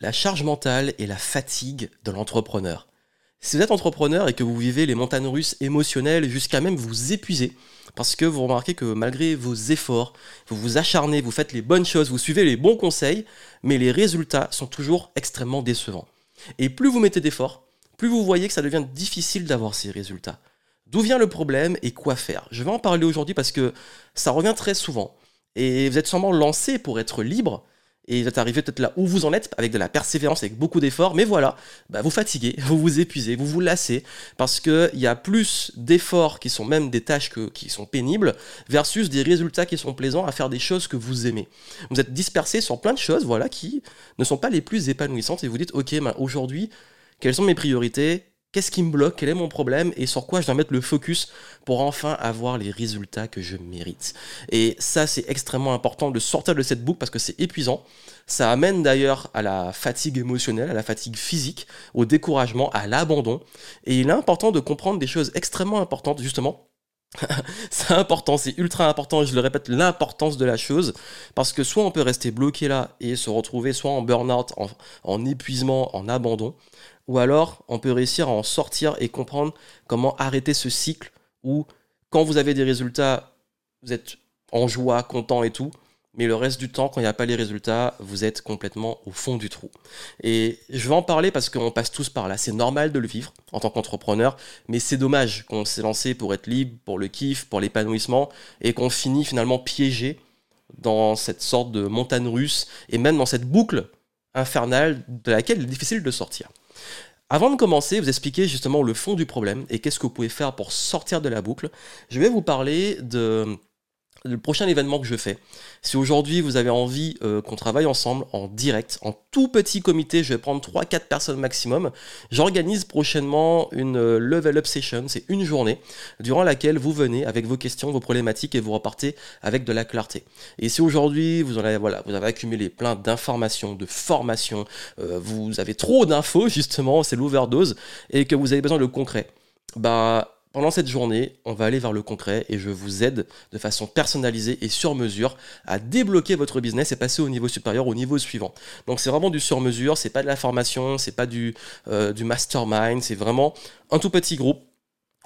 la charge mentale et la fatigue de l'entrepreneur. Si vous êtes entrepreneur et que vous vivez les montagnes russes émotionnelles jusqu'à même vous épuiser, parce que vous remarquez que malgré vos efforts, vous vous acharnez, vous faites les bonnes choses, vous suivez les bons conseils, mais les résultats sont toujours extrêmement décevants. Et plus vous mettez d'efforts, plus vous voyez que ça devient difficile d'avoir ces résultats. D'où vient le problème et quoi faire? Je vais en parler aujourd'hui parce que ça revient très souvent. Et vous êtes sûrement lancé pour être libre, et vous êtes arrivé peut-être là où vous en êtes, avec de la persévérance, avec beaucoup d'efforts, mais voilà, bah, vous fatiguez, vous vous épuisez, vous vous lassez, parce qu'il y a plus d'efforts qui sont même des tâches qui sont pénibles, versus des résultats qui sont plaisants à faire des choses que vous aimez. Vous êtes dispersé sur plein de choses, voilà, qui ne sont pas les plus épanouissantes, et vous dites, ok, bah, aujourd'hui, quelles sont mes priorités? Qu'est-ce qui me bloque? Quel est mon problème? Et sur quoi je dois mettre le focus pour enfin avoir les résultats que je mérite? Et ça, c'est extrêmement important de sortir de cette boucle parce que c'est épuisant. Ça amène d'ailleurs à la fatigue émotionnelle, à la fatigue physique, au découragement, à l'abandon. Et il est important de comprendre des choses extrêmement importantes, justement, c'est important, c'est ultra important, je le répète, l'importance de la chose, parce que soit on peut rester bloqué là et se retrouver soit en burn-out, en, épuisement, en abandon, ou alors on peut réussir à en sortir et comprendre comment arrêter ce cycle où quand vous avez des résultats, vous êtes en joie, content et tout, mais le reste du temps, quand il n'y a pas les résultats, vous êtes complètement au fond du trou. Et je vais en parler parce qu'on passe tous par là. C'est normal de le vivre en tant qu'entrepreneur, mais c'est dommage qu'on s'est lancé pour être libre, pour le kiff, pour l'épanouissement, et qu'on finit finalement piégé dans cette sorte de montagne russe, et même dans cette boucle infernale de laquelle il est difficile de sortir. Avant de commencer, vous expliquer justement le fond du problème et qu'est-ce que vous pouvez faire pour sortir de la boucle, je vais vous parler de le prochain événement que je fais. Si aujourd'hui vous avez envie euh, qu'on travaille ensemble en direct, en tout petit comité, je vais prendre 3-4 personnes maximum, j'organise prochainement une euh, level up session, c'est une journée, durant laquelle vous venez avec vos questions, vos problématiques et vous repartez avec de la clarté. Et si aujourd'hui vous, avez, voilà, vous avez accumulé plein d'informations, de formations, euh, vous avez trop d'infos justement, c'est l'overdose, et que vous avez besoin de concret, bah pendant cette journée, on va aller vers le concret et je vous aide de façon personnalisée et sur mesure à débloquer votre business et passer au niveau supérieur, au niveau suivant. Donc c'est vraiment du sur mesure, c'est pas de la formation, c'est pas du, euh, mastermind, c'est vraiment un tout petit groupe.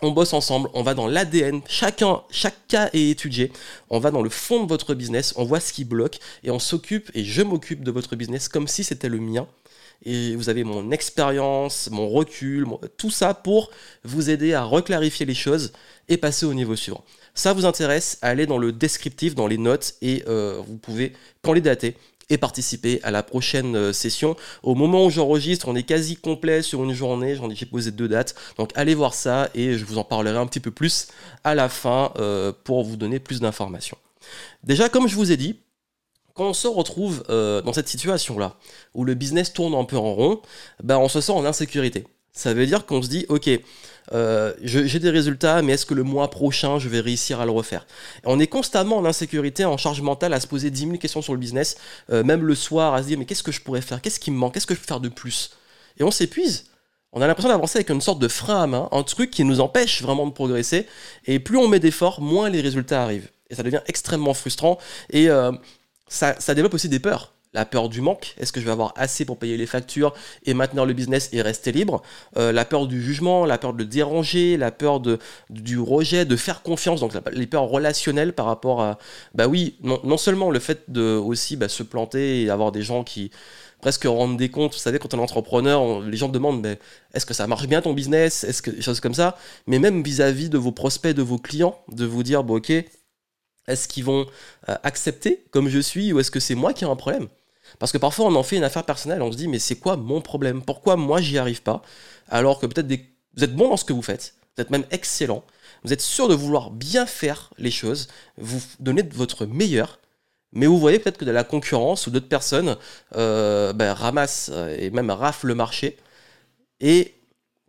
On bosse ensemble, on va dans l'ADN, chacun, chaque cas est étudié, on va dans le fond de votre business, on voit ce qui bloque et on s'occupe et je m'occupe de votre business comme si c'était le mien et vous avez mon expérience, mon recul, tout ça pour vous aider à reclarifier les choses et passer au niveau suivant. Ça vous intéresse, allez dans le descriptif, dans les notes et euh, vous pouvez dater et participer à la prochaine euh, session. Au moment où j'enregistre, on est quasi complet sur une journée, j'en ai posé deux dates, donc allez voir ça et je vous en parlerai un petit peu plus à la fin euh, pour vous donner plus d'informations. Déjà, comme je vous ai dit, quand on se retrouve euh, dans cette situation-là, où le business tourne un peu en rond, ben on se sent en insécurité. Ça veut dire qu'on se dit, ok, euh, j'ai des résultats, mais est-ce que le mois prochain, je vais réussir à le refaire? On est constamment en insécurité, en charge mentale, à se poser 10 000 questions sur le business, euh, même le soir, à se dire, mais qu'est-ce que je pourrais faire? Qu'est-ce qui me manque? Qu'est-ce que je peux faire de plus? Et on s'épuise. On a l'impression d'avancer avec une sorte de frein à main, un truc qui nous empêche vraiment de progresser. Et plus on met d'efforts, moins les résultats arrivent. Et ça devient extrêmement frustrant. Et ça, développe aussi des peurs. La peur du manque, est-ce que je vais avoir assez pour payer les factures et maintenir le business et rester libre? Euh, La peur du jugement, la peur de déranger, la peur de, du rejet, de faire confiance, donc les peurs relationnelles par rapport à, bah oui, non, seulement le fait de aussi bah, se planter et avoir des gens qui presque rendent des comptes, vous savez, quand on est entrepreneur, les gens demandent, mais est-ce que ça marche bien ton business? Est-ce que des choses comme ça? Mais même vis-à-vis -vis de vos prospects, de vos clients, de vous dire, bon ok, est-ce qu'ils vont euh, accepter comme je suis ou est-ce que c'est moi qui ai un problème? Parce que parfois on en fait une affaire personnelle, on se dit mais c'est quoi mon problème? Pourquoi moi j'y arrive pas? Alors que peut-être vous êtes bon dans ce que vous faites, vous êtes même excellent, vous êtes sûr de vouloir bien faire les choses, vous donnez votre meilleur, mais vous voyez peut-être que de la concurrence ou d'autres personnes euh, ben, ramassent euh, et même raflent le marché. Et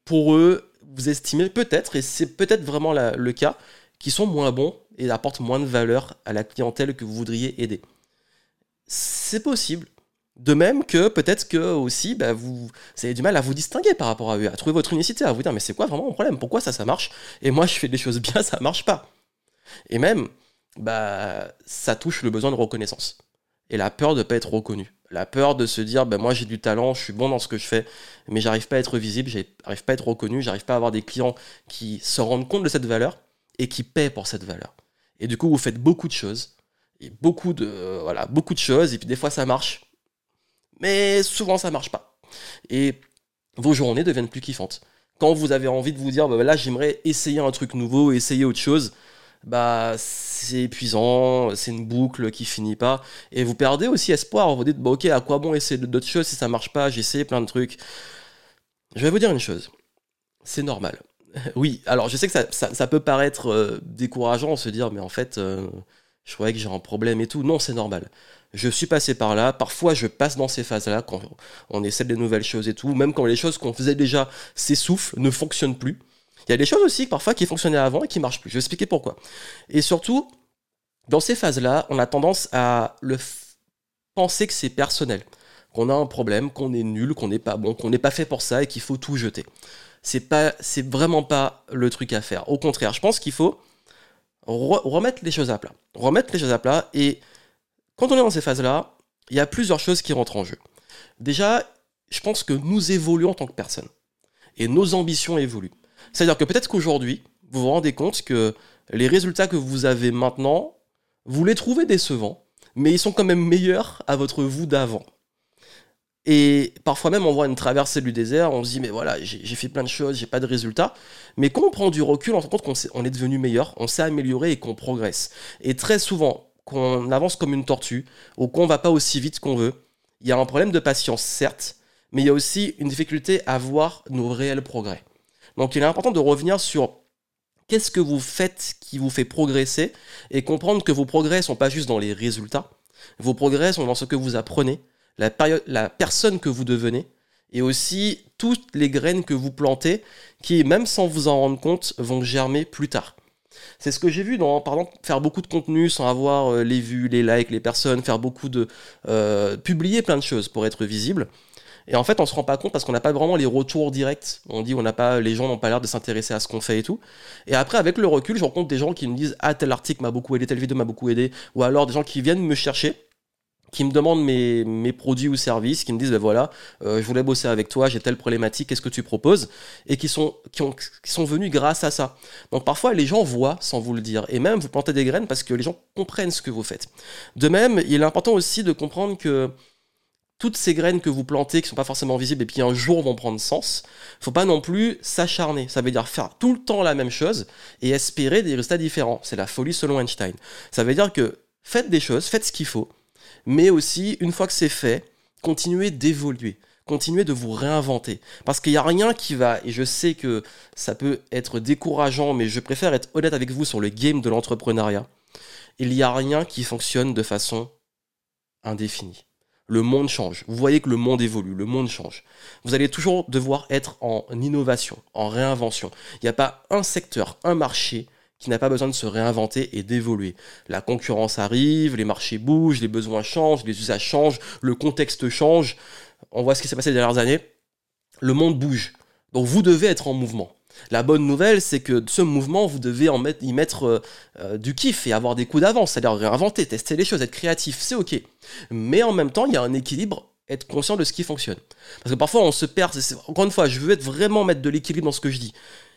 pour eux, vous estimez peut-être, et c'est peut-être vraiment le cas, qu'ils sont moins bons et apporte moins de valeur à la clientèle que vous voudriez aider. C'est possible. De même que peut-être que aussi bah, vous, avez du mal à vous distinguer par rapport à eux, à trouver votre unicité, à vous dire mais c'est quoi vraiment mon problème? Pourquoi ça ça marche? Et moi je fais des choses bien, ça marche pas. Et même, bah ça touche le besoin de reconnaissance et la peur de ne pas être reconnu. La peur de se dire, ben moi j'ai du talent, je suis bon dans ce que je fais, mais j'arrive pas à être visible, j'arrive pas à être reconnu, j'arrive pas à avoir des clients qui se rendent compte de cette valeur et qui paient pour cette valeur. Et du coup, vous faites beaucoup de choses, et beaucoup de, voilà, beaucoup de choses, et puis des fois ça marche, mais souvent ça marche pas. Et vos journées deviennent plus kiffantes. Quand vous avez envie de vous dire, bah, là j'aimerais essayer un truc nouveau, essayer autre chose, bah c'est épuisant, c'est une boucle qui finit pas, et vous perdez aussi espoir. Vous dites, bah ok, à quoi bon essayer d'autres choses si ça marche pas, j'ai essayé plein de trucs. Je vais vous dire une chose, c'est normal. oui, alors je sais que ça, peut paraître euh, décourageant, se dire, mais en fait, euh, je croyais que j'ai un problème et tout. Non, c'est normal. Je suis passé par là. Parfois, je passe dans ces phases-là quand on essaie des nouvelles choses et tout. Même quand les choses qu'on faisait déjà s'essoufflent, ne fonctionnent plus. Il y a des choses aussi parfois qui fonctionnaient avant et qui marchent plus. Je vais expliquer pourquoi. Et surtout, dans ces phases-là, on a tendance à le penser que c'est personnel, qu'on a un problème, qu'on est nul, qu'on n'est pas bon, qu'on n'est pas fait pour ça et qu'il faut tout jeter. C'est pas, vraiment pas le truc à faire. Au contraire, je pense qu'il faut remettre les choses à plat, remettre les choses à plat. Et quand on est dans ces phases-là, il y a plusieurs choses qui rentrent en jeu. Déjà, je pense que nous évoluons en tant que personne et nos ambitions évoluent. C'est-à-dire que peut-être qu'aujourd'hui, vous vous rendez compte que les résultats que vous avez maintenant, vous les trouvez décevants, mais ils sont quand même meilleurs à votre vous d'avant. Et parfois même, on voit une traversée du désert, on se dit, mais voilà, j'ai fait plein de choses, j'ai pas de résultats. Mais quand on prend du recul, on se rend compte qu'on est, devenu meilleur, on s'est amélioré et qu'on progresse. Et très souvent, qu'on avance comme une tortue, ou qu'on va pas aussi vite qu'on veut, il y a un problème de patience, certes, mais il y a aussi une difficulté à voir nos réels progrès. Donc il est important de revenir sur qu'est-ce que vous faites qui vous fait progresser et comprendre que vos progrès ne sont pas juste dans les résultats, vos progrès sont dans ce que vous apprenez, la, personne que vous devenez et aussi toutes les graines que vous plantez qui, même sans vous en rendre compte, vont germer plus tard. C'est ce que j'ai vu dans, par exemple, faire beaucoup de contenu sans avoir euh, les vues, les likes, les personnes, faire beaucoup de... Euh, publier plein de choses pour être visible. Et en fait, on se rend pas compte parce qu'on n'a pas vraiment les retours directs. On dit, on n'a pas, les gens n'ont pas l'air de s'intéresser à ce qu'on fait et tout. Et après, avec le recul, je rencontre des gens qui me disent, ah, tel article m'a beaucoup aidé, telle vidéo m'a beaucoup aidé. Ou alors des gens qui viennent me chercher qui me demandent mes, mes, produits ou services, qui me disent, ben voilà, euh, je voulais bosser avec toi, j'ai telle problématique, qu'est-ce que tu proposes? Et qui sont, qui, ont, qui sont venus grâce à ça. Donc parfois, les gens voient sans vous le dire. Et même, vous plantez des graines parce que les gens comprennent ce que vous faites. De même, il est important aussi de comprendre que toutes ces graines que vous plantez qui sont pas forcément visibles et puis un jour vont prendre sens, faut pas non plus s'acharner. Ça veut dire faire tout le temps la même chose et espérer des résultats différents. C'est la folie selon Einstein. Ça veut dire que faites des choses, faites ce qu'il faut, mais aussi une fois que c'est fait, continuez d'évoluer. Continuez de vous réinventer. Parce qu'il n'y a rien qui va, et je sais que ça peut être décourageant, mais je préfère être honnête avec vous sur le game de l'entrepreneuriat. Il n'y a rien qui fonctionne de façon indéfinie le monde change. Vous voyez que le monde évolue, le monde change. Vous allez toujours devoir être en innovation, en réinvention. Il n'y a pas un secteur, un marché qui n'a pas besoin de se réinventer et d'évoluer. La concurrence arrive, les marchés bougent, les besoins changent, les usages changent, le contexte change. On voit ce qui s'est passé les dernières années. Le monde bouge. Donc vous devez être en mouvement. La bonne nouvelle, c'est que ce mouvement, vous devez y mettre euh, euh, du kiff et avoir des coups d'avance, c'est-à-dire réinventer, tester les choses, être créatif, c'est ok. Mais en même temps, il y a un équilibre, être conscient de ce qui fonctionne. Parce que parfois, on se perd. Encore une fois, je veux vraiment mettre de l'équilibre dans ce que je dis.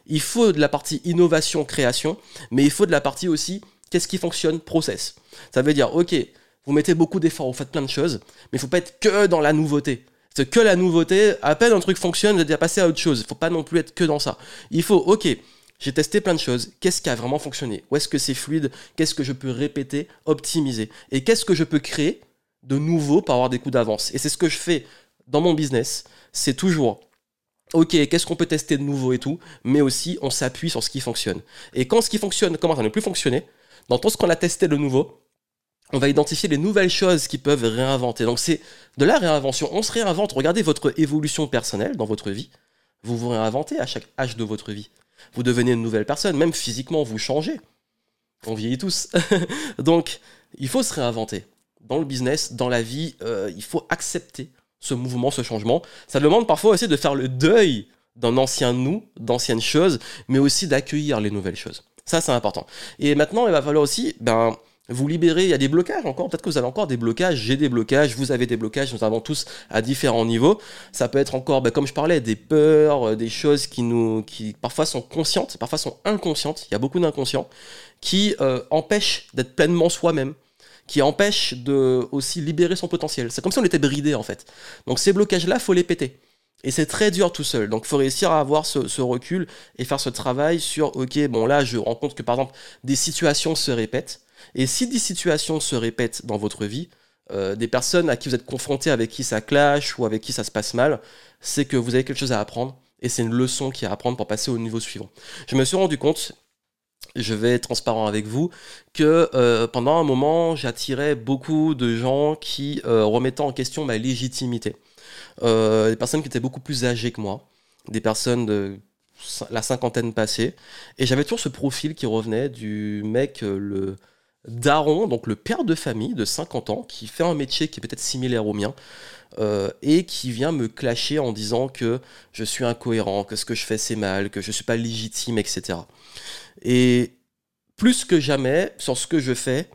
Il faut de la partie innovation, création, mais il faut de la partie aussi qu'est-ce qui fonctionne, process. Ça veut dire, ok, vous mettez beaucoup d'efforts, vous faites plein de choses, mais il faut pas être que dans la nouveauté que la nouveauté, à peine un truc fonctionne, vous êtes déjà passé à autre chose. Il faut pas non plus être que dans ça. Il faut, ok, j'ai testé plein de choses. Qu'est-ce qui a vraiment fonctionné? Où est-ce que c'est fluide? Qu'est-ce que je peux répéter, optimiser? Et qu'est-ce que je peux créer de nouveau pour avoir des coups d'avance? Et c'est ce que je fais dans mon business. C'est toujours, ok, qu'est-ce qu'on peut tester de nouveau et tout, mais aussi on s'appuie sur ce qui fonctionne. Et quand ce qui fonctionne commence à ne plus fonctionner, dans tout ce qu'on a testé de nouveau, on va identifier les nouvelles choses qui peuvent réinventer. Donc c'est de la réinvention. On se réinvente. Regardez votre évolution personnelle dans votre vie. Vous vous réinventez à chaque âge de votre vie. Vous devenez une nouvelle personne. Même physiquement, vous changez. On vieillit tous. Donc il faut se réinventer. Dans le business, dans la vie, euh, il faut accepter ce mouvement, ce changement. Ça demande parfois aussi de faire le deuil d'un ancien nous, d'anciennes choses, mais aussi d'accueillir les nouvelles choses. Ça, c'est important. Et maintenant, il va falloir aussi ben, vous libérez, il y a des blocages encore, peut-être que vous avez encore des blocages, j'ai des blocages, vous avez des blocages, nous avons tous à différents niveaux. Ça peut être encore, ben, comme je parlais, des peurs, euh, des choses qui nous, qui parfois sont conscientes, parfois sont inconscientes, il y a beaucoup d'inconscients, qui euh, empêchent d'être pleinement soi-même, qui empêchent de aussi libérer son potentiel. C'est comme si on était bridé en fait. Donc ces blocages-là, faut les péter. Et c'est très dur tout seul. Donc faut réussir à avoir ce, recul et faire ce travail sur, ok, bon là je rends compte que par exemple des situations se répètent. Et si des situations se répètent dans votre vie, euh, des personnes à qui vous êtes confrontés, avec qui ça clash ou avec qui ça se passe mal, c'est que vous avez quelque chose à apprendre. Et c'est une leçon qui à apprendre pour passer au niveau suivant. Je me suis rendu compte, je vais être transparent avec vous, que euh, pendant un moment, j'attirais beaucoup de gens qui euh, remettaient en question ma légitimité. des personnes qui étaient beaucoup plus âgées que moi, des personnes de la cinquantaine passée, et j'avais toujours ce profil qui revenait du mec, le daron, donc le père de famille de 50 ans, qui fait un métier qui est peut-être similaire au mien, euh, et qui vient me clasher en disant que je suis incohérent, que ce que je fais c'est mal, que je ne suis pas légitime, etc. Et plus que jamais, sur ce que je fais,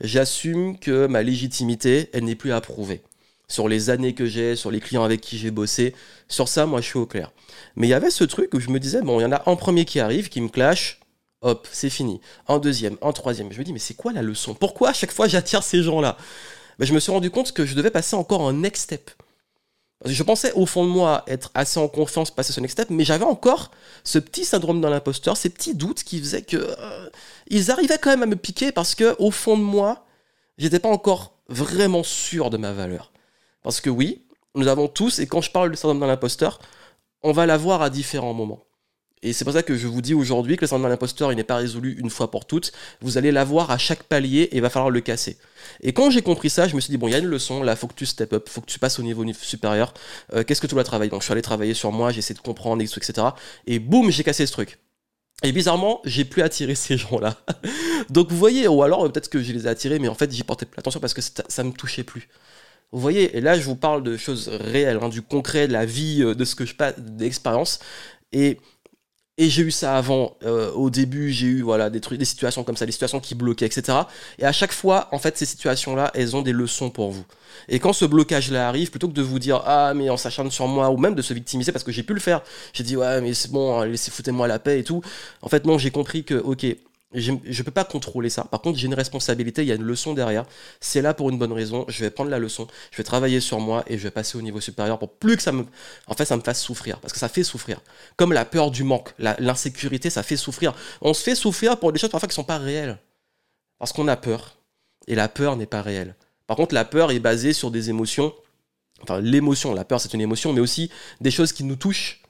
j'assume que ma légitimité, elle n'est plus approuvée. Sur les années que j'ai, sur les clients avec qui j'ai bossé, sur ça, moi, je suis au clair. Mais il y avait ce truc où je me disais, bon, il y en a un premier qui arrive, qui me clash, hop, c'est fini. Un deuxième, un troisième. Je me dis, mais c'est quoi la leçon? Pourquoi à chaque fois j'attire ces gens-là? Ben, Je me suis rendu compte que je devais passer encore un next step. Je pensais au fond de moi être assez en confiance, passer ce next step, mais j'avais encore ce petit syndrome dans l'imposteur, ces petits doutes qui faisaient que euh, ils arrivaient quand même à me piquer parce que au fond de moi, j'étais pas encore vraiment sûr de ma valeur. Parce que oui, nous avons tous, et quand je parle de syndrome dans l'imposteur, on va l'avoir à différents moments. Et c'est pour ça que je vous dis aujourd'hui que le syndrome de l'imposteur, il n'est pas résolu une fois pour toutes. Vous allez l'avoir à chaque palier et il va falloir le casser. Et quand j'ai compris ça, je me suis dit, bon, il y a une leçon, là, faut que tu step up, faut que tu passes au niveau supérieur. Euh, qu'est-ce que tu dois travailler? Donc je suis allé travailler sur moi, j'ai essayé de comprendre, etc. Et boum, j'ai cassé ce truc. Et bizarrement, j'ai plus attiré ces gens-là. Donc vous voyez, ou alors peut-être que je les ai attirés, mais en fait, j'y portais plus attention parce que ça me touchait plus. Vous voyez, et là, je vous parle de choses réelles, hein, du concret, de la vie, euh, de ce que je passe, d'expérience. Et et j'ai eu ça avant. Euh, au début, j'ai eu voilà des trucs, des situations comme ça, des situations qui bloquaient, etc. Et à chaque fois, en fait, ces situations-là, elles ont des leçons pour vous. Et quand ce blocage-là arrive, plutôt que de vous dire ah mais on s'acharne sur moi ou même de se victimiser parce que j'ai pu le faire, j'ai dit ouais mais c'est bon, laissez foutez-moi la paix et tout. En fait non, j'ai compris que ok, je ne peux pas contrôler ça. Par contre, j'ai une responsabilité, il y a une leçon derrière. C'est là pour une bonne raison. Je vais prendre la leçon, je vais travailler sur moi et je vais passer au niveau supérieur pour plus que ça me, en fait, ça me fasse souffrir. Parce que ça fait souffrir. Comme la peur du manque, l'insécurité, ça fait souffrir. On se fait souffrir pour des choses parfois qui ne sont pas réelles. Parce qu'on a peur. Et la peur n'est pas réelle. Par contre, la peur est basée sur des émotions. Enfin, l'émotion, la peur, c'est une émotion, mais aussi des choses qui nous touchent,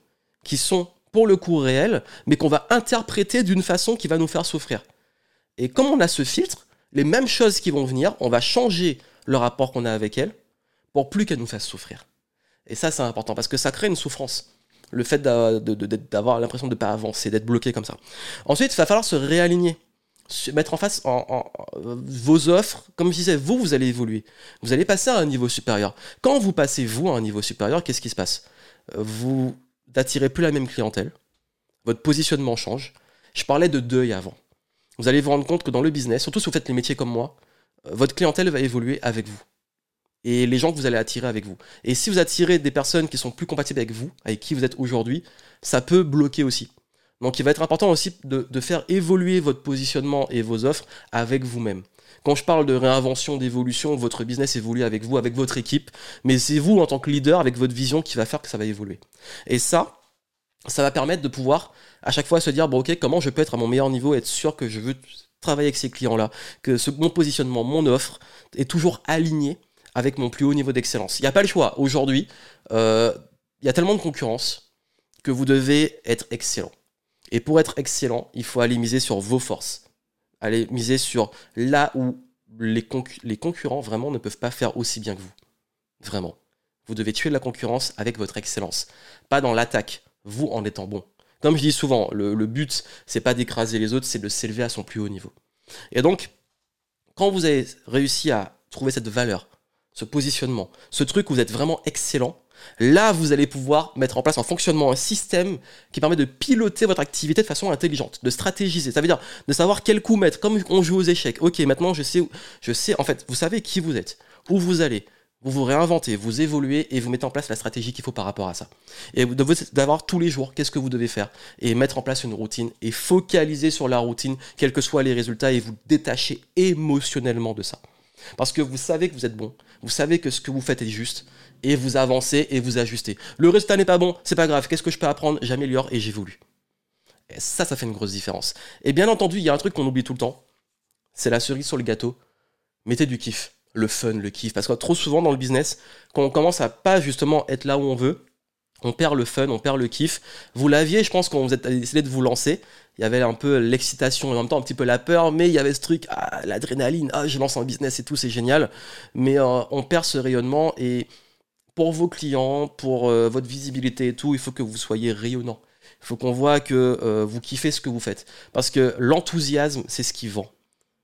qui sont pour le coup réel, mais qu'on va interpréter d'une façon qui va nous faire souffrir. Et comme on a ce filtre, les mêmes choses qui vont venir, on va changer le rapport qu'on a avec elles pour plus qu'elles nous fassent souffrir. Et ça, c'est important parce que ça crée une souffrance. Le fait d'avoir l'impression de ne pas avancer, d'être bloqué comme ça. Ensuite, il va falloir se réaligner mettre en face vos offres. Comme je disais, vous, vous allez évoluer. Vous allez passer à un niveau supérieur. Quand vous passez, vous, à un niveau supérieur, qu'est-ce qui se passe? Vous d'attirer plus la même clientèle. Votre positionnement change. Je parlais de deuil avant. Vous allez vous rendre compte que dans le business, surtout si vous faites les métiers comme moi, euh, votre clientèle va évoluer avec vous. Et les gens que vous allez attirer avec vous. Et si vous attirez des personnes qui sont plus compatibles avec vous, avec qui vous êtes aujourd'hui, ça peut bloquer aussi. Donc il va être important aussi de, de faire évoluer votre positionnement et vos offres avec vous-même. Quand je parle de réinvention, d'évolution, votre business évolue avec vous, avec votre équipe, mais c'est vous en tant que leader, avec votre vision, qui va faire que ça va évoluer. Et ça, ça va permettre de pouvoir à chaque fois se dire, bon ok, comment je peux être à mon meilleur niveau, être sûr que je veux travailler avec ces clients-là, que mon positionnement, mon offre est toujours aligné avec mon plus haut niveau d'excellence. Il n'y a pas le choix. Aujourd'hui, euh, il y a tellement de concurrence que vous devez être excellent. Et pour être excellent, il faut aller miser sur vos forces allez miser sur là où les, les concurrents vraiment ne peuvent pas faire aussi bien que vous. Vraiment. Vous devez tuer la concurrence avec votre excellence. Pas dans l'attaque, vous en étant bon. Comme je dis souvent, le, le but, c'est pas d'écraser les autres, c'est de s'élever à son plus haut niveau. Et donc, quand vous avez réussi à trouver cette valeur, ce positionnement, ce truc où vous êtes vraiment excellent, Là, vous allez pouvoir mettre en place un fonctionnement, un système qui permet de piloter votre activité de façon intelligente, de stratégiser. Ça veut dire de savoir quel coup mettre, comme on joue aux échecs. Ok, maintenant je sais, je sais, en fait, vous savez qui vous êtes, où vous allez, vous vous réinventez, vous évoluez et vous mettez en place la stratégie qu'il faut par rapport à ça. Et d'avoir tous les jours qu'est-ce que vous devez faire et mettre en place une routine et focaliser sur la routine, quels que soient les résultats et vous détacher émotionnellement de ça. Parce que vous savez que vous êtes bon, vous savez que ce que vous faites est juste et vous avancez et vous ajustez. Le résultat n'est pas bon, c'est pas grave, qu'est-ce que je peux apprendre? J'améliore et j'évolue. Et ça, ça fait une grosse différence. Et bien entendu, il y a un truc qu'on oublie tout le temps, c'est la cerise sur le gâteau. Mettez du kiff le fun, le kiff. Parce que trop souvent dans le business, quand on commence à pas justement être là où on veut, on perd le fun, on perd le kiff. Vous l'aviez, je pense, quand vous êtes décidé de vous lancer. Il y avait un peu l'excitation et en même temps un petit peu la peur, mais il y avait ce truc, ah, l'adrénaline, ah, je lance un business et tout, c'est génial. Mais euh, on perd ce rayonnement et pour vos clients, pour euh, votre visibilité et tout, il faut que vous soyez rayonnant. Il faut qu'on voit que euh, vous kiffez ce que vous faites. Parce que l'enthousiasme, c'est ce qui vend.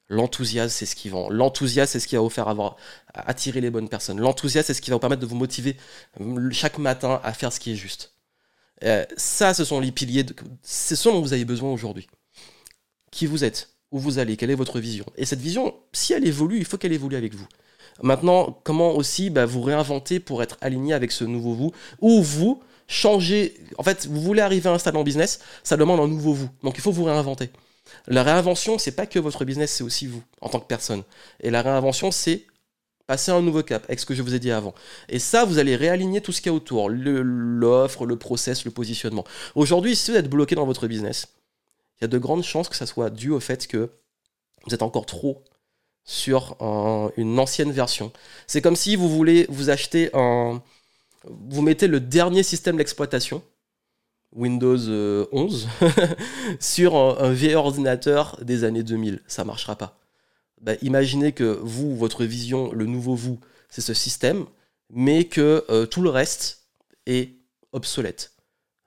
L'enthousiasme, c'est ce qui vend. L'enthousiasme, c'est ce qui va vous faire avoir, attirer les bonnes personnes. L'enthousiasme, c'est ce qui va vous permettre de vous motiver euh, chaque matin à faire ce qui est juste. Euh, ça, ce sont les piliers. C'est ce dont vous avez besoin aujourd'hui. Qui vous êtes Où vous allez Quelle est votre vision Et cette vision, si elle évolue, il faut qu'elle évolue avec vous. Maintenant, comment aussi bah, vous réinventer pour être aligné avec ce nouveau vous Ou vous changez. En fait, vous voulez arriver à un stade en business, ça demande un nouveau vous. Donc il faut vous réinventer. La réinvention, c'est pas que votre business, c'est aussi vous, en tant que personne. Et la réinvention, c'est passer un nouveau cap, avec ce que je vous ai dit avant. Et ça, vous allez réaligner tout ce qu'il y a autour, l'offre, le, process, le positionnement. Aujourd'hui, si vous êtes bloqué dans votre business, il y a de grandes chances que ça soit dû au fait que vous êtes encore trop sur une ancienne version. C'est comme si vous voulez vous acheter un... Vous mettez le dernier système d'exploitation Windows 11 euh, sur un, vieil ordinateur des années 2000. Ça marchera pas. Bah, imaginez que vous, votre vision, le nouveau vous, c'est ce système, mais que euh, tout le reste est obsolète.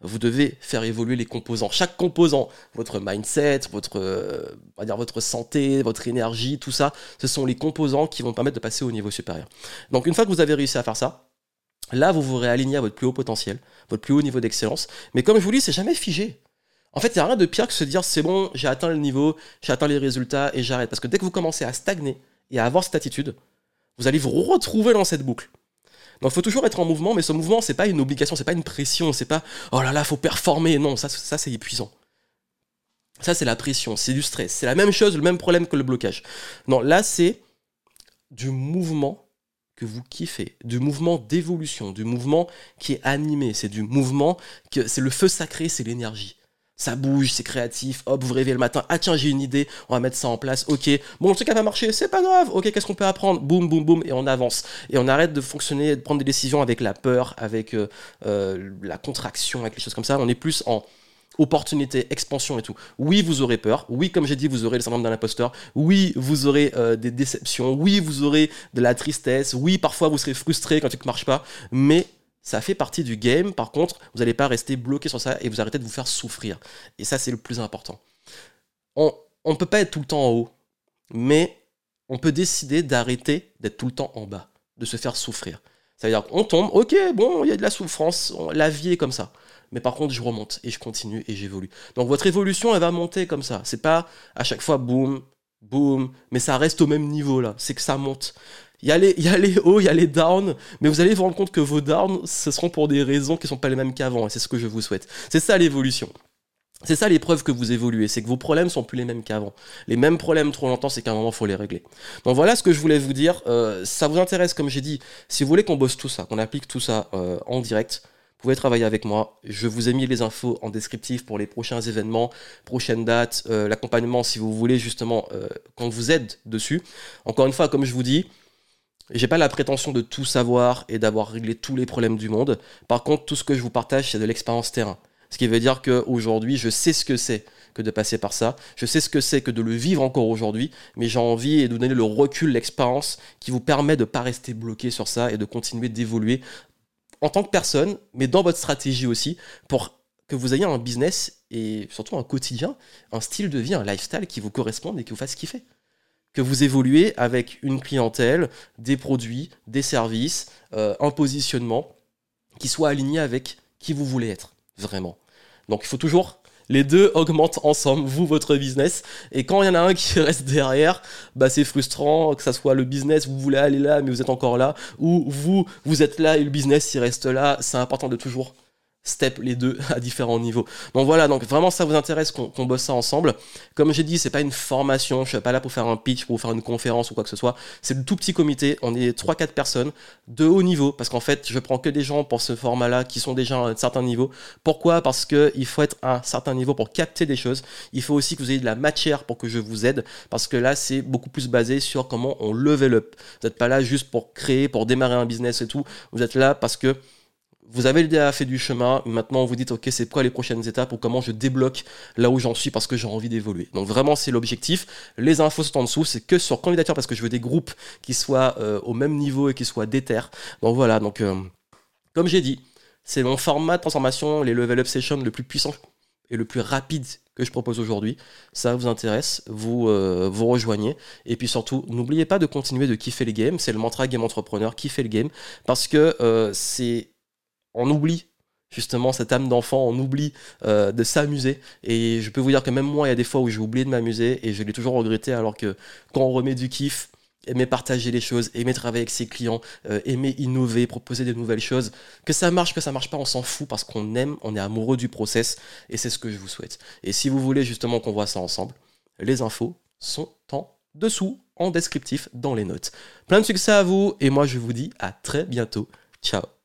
Vous devez faire évoluer les composants. Chaque composant, votre mindset, votre, euh, votre santé, votre énergie, tout ça, ce sont les composants qui vont permettre de passer au niveau supérieur. Donc une fois que vous avez réussi à faire ça, Là, vous vous réalignez à votre plus haut potentiel, votre plus haut niveau d'excellence. Mais comme je vous dis, c'est jamais figé. En fait, il n'y a rien de pire que se dire c'est bon, j'ai atteint le niveau, j'ai atteint les résultats et j'arrête. Parce que dès que vous commencez à stagner et à avoir cette attitude, vous allez vous retrouver dans cette boucle. Donc il faut toujours être en mouvement, mais ce mouvement, c'est pas une obligation, c'est pas une pression, c'est pas oh là là, faut performer. Non, ça, c'est épuisant. Ça, c'est la pression, c'est du stress. C'est la même chose, le même problème que le blocage. Non, là, c'est du mouvement que vous kiffez, du mouvement d'évolution, du mouvement qui est animé, c'est du mouvement que c'est le feu sacré, c'est l'énergie. Ça bouge, c'est créatif, hop, vous réveillez le matin, ah tiens, j'ai une idée, on va mettre ça en place, ok, bon, le truc a pas marché, c'est pas grave, ok, qu'est-ce qu'on peut apprendre? Boum, boum, boum, et on avance. Et on arrête de fonctionner, de prendre des décisions avec la peur, avec euh, euh, la contraction, avec les choses comme ça, on est plus en opportunité, expansion et tout. Oui, vous aurez peur. Oui, comme j'ai dit, vous aurez le syndrome d'un imposteur. Oui, vous aurez euh, des déceptions. Oui, vous aurez de la tristesse. Oui, parfois vous serez frustré quand il ne marche pas. Mais ça fait partie du game. Par contre, vous n'allez pas rester bloqué sur ça et vous arrêtez de vous faire souffrir. Et ça, c'est le plus important. On ne peut pas être tout le temps en haut, mais on peut décider d'arrêter d'être tout le temps en bas, de se faire souffrir. Ça veut dire qu'on tombe, ok, bon, il y a de la souffrance, la vie est comme ça mais par contre je remonte et je continue et j'évolue. Donc votre évolution elle va monter comme ça. C'est pas à chaque fois boum, boum, mais ça reste au même niveau là. C'est que ça monte. Il y, a les, y a les hauts, il y a les downs, mais vous allez vous rendre compte que vos downs, ce seront pour des raisons qui ne sont pas les mêmes qu'avant, et c'est ce que je vous souhaite. C'est ça l'évolution. C'est ça l'épreuve que vous évoluez, c'est que vos problèmes sont plus les mêmes qu'avant. Les mêmes problèmes trop longtemps, c'est qu'à un moment, il faut les régler. Donc voilà ce que je voulais vous dire. Euh, ça vous intéresse, comme j'ai dit, si vous voulez qu'on bosse tout ça, qu'on applique tout ça euh, en direct, vous pouvez travailler avec moi. Je vous ai mis les infos en descriptif pour les prochains événements, prochaines dates, euh, l'accompagnement si vous voulez justement euh, qu'on vous aide dessus. Encore une fois, comme je vous dis, j'ai pas la prétention de tout savoir et d'avoir réglé tous les problèmes du monde. Par contre, tout ce que je vous partage, c'est de l'expérience terrain. Ce qui veut dire qu'aujourd'hui, je sais ce que c'est que de passer par ça. Je sais ce que c'est que de le vivre encore aujourd'hui, mais j'ai envie de vous donner le recul, l'expérience qui vous permet de ne pas rester bloqué sur ça et de continuer d'évoluer en tant que personne, mais dans votre stratégie aussi, pour que vous ayez un business et surtout un quotidien, un style de vie, un lifestyle qui vous corresponde et qui vous fasse kiffer. Que vous évoluez avec une clientèle, des produits, des services, euh, un positionnement qui soit aligné avec qui vous voulez être, vraiment. Donc il faut toujours les deux augmentent ensemble, vous, votre business. Et quand il y en a un qui reste derrière, bah, c'est frustrant, que ça soit le business, vous voulez aller là, mais vous êtes encore là, ou vous, vous êtes là et le business, il reste là. C'est important de toujours step les deux à différents niveaux. Donc voilà, donc vraiment ça vous intéresse qu'on bosse ça ensemble. Comme j'ai dit, c'est pas une formation, je suis pas là pour faire un pitch, pour faire une conférence ou quoi que ce soit. C'est le tout petit comité, on est 3-4 personnes de haut niveau, parce qu'en fait, je prends que des gens pour ce format-là qui sont déjà à un certain niveau. Pourquoi? Parce qu'il faut être à un certain niveau pour capter des choses. Il faut aussi que vous ayez de la matière pour que je vous aide, parce que là, c'est beaucoup plus basé sur comment on level up. Vous n'êtes pas là juste pour créer, pour démarrer un business et tout. Vous êtes là parce que vous avez déjà fait du chemin, maintenant vous dites ok c'est quoi les prochaines étapes ou comment je débloque là où j'en suis parce que j'ai envie d'évoluer. Donc vraiment c'est l'objectif. Les infos sont en dessous, c'est que sur candidature parce que je veux des groupes qui soient euh, au même niveau et qui soient déter. Donc voilà, donc euh, comme j'ai dit, c'est mon format de transformation, les level up sessions le plus puissant et le plus rapide que je propose aujourd'hui. Ça vous intéresse, vous euh, vous rejoignez. Et puis surtout, n'oubliez pas de continuer de kiffer les games. C'est le mantra Game Entrepreneur, kiffer le game. Parce que c'est on oublie justement cette âme d'enfant, on oublie euh, de s'amuser. Et je peux vous dire que même moi, il y a des fois où j'ai oublié de m'amuser et je l'ai toujours regretté alors que quand on remet du kiff, aimer partager les choses, aimer travailler avec ses clients, euh, aimer innover, proposer de nouvelles choses, que ça marche, que ça marche pas, on s'en fout parce qu'on aime, on est amoureux du process et c'est ce que je vous souhaite. Et si vous voulez justement qu'on voit ça ensemble, les infos sont en dessous, en descriptif, dans les notes. Plein de succès à vous et moi je vous dis à très bientôt. Ciao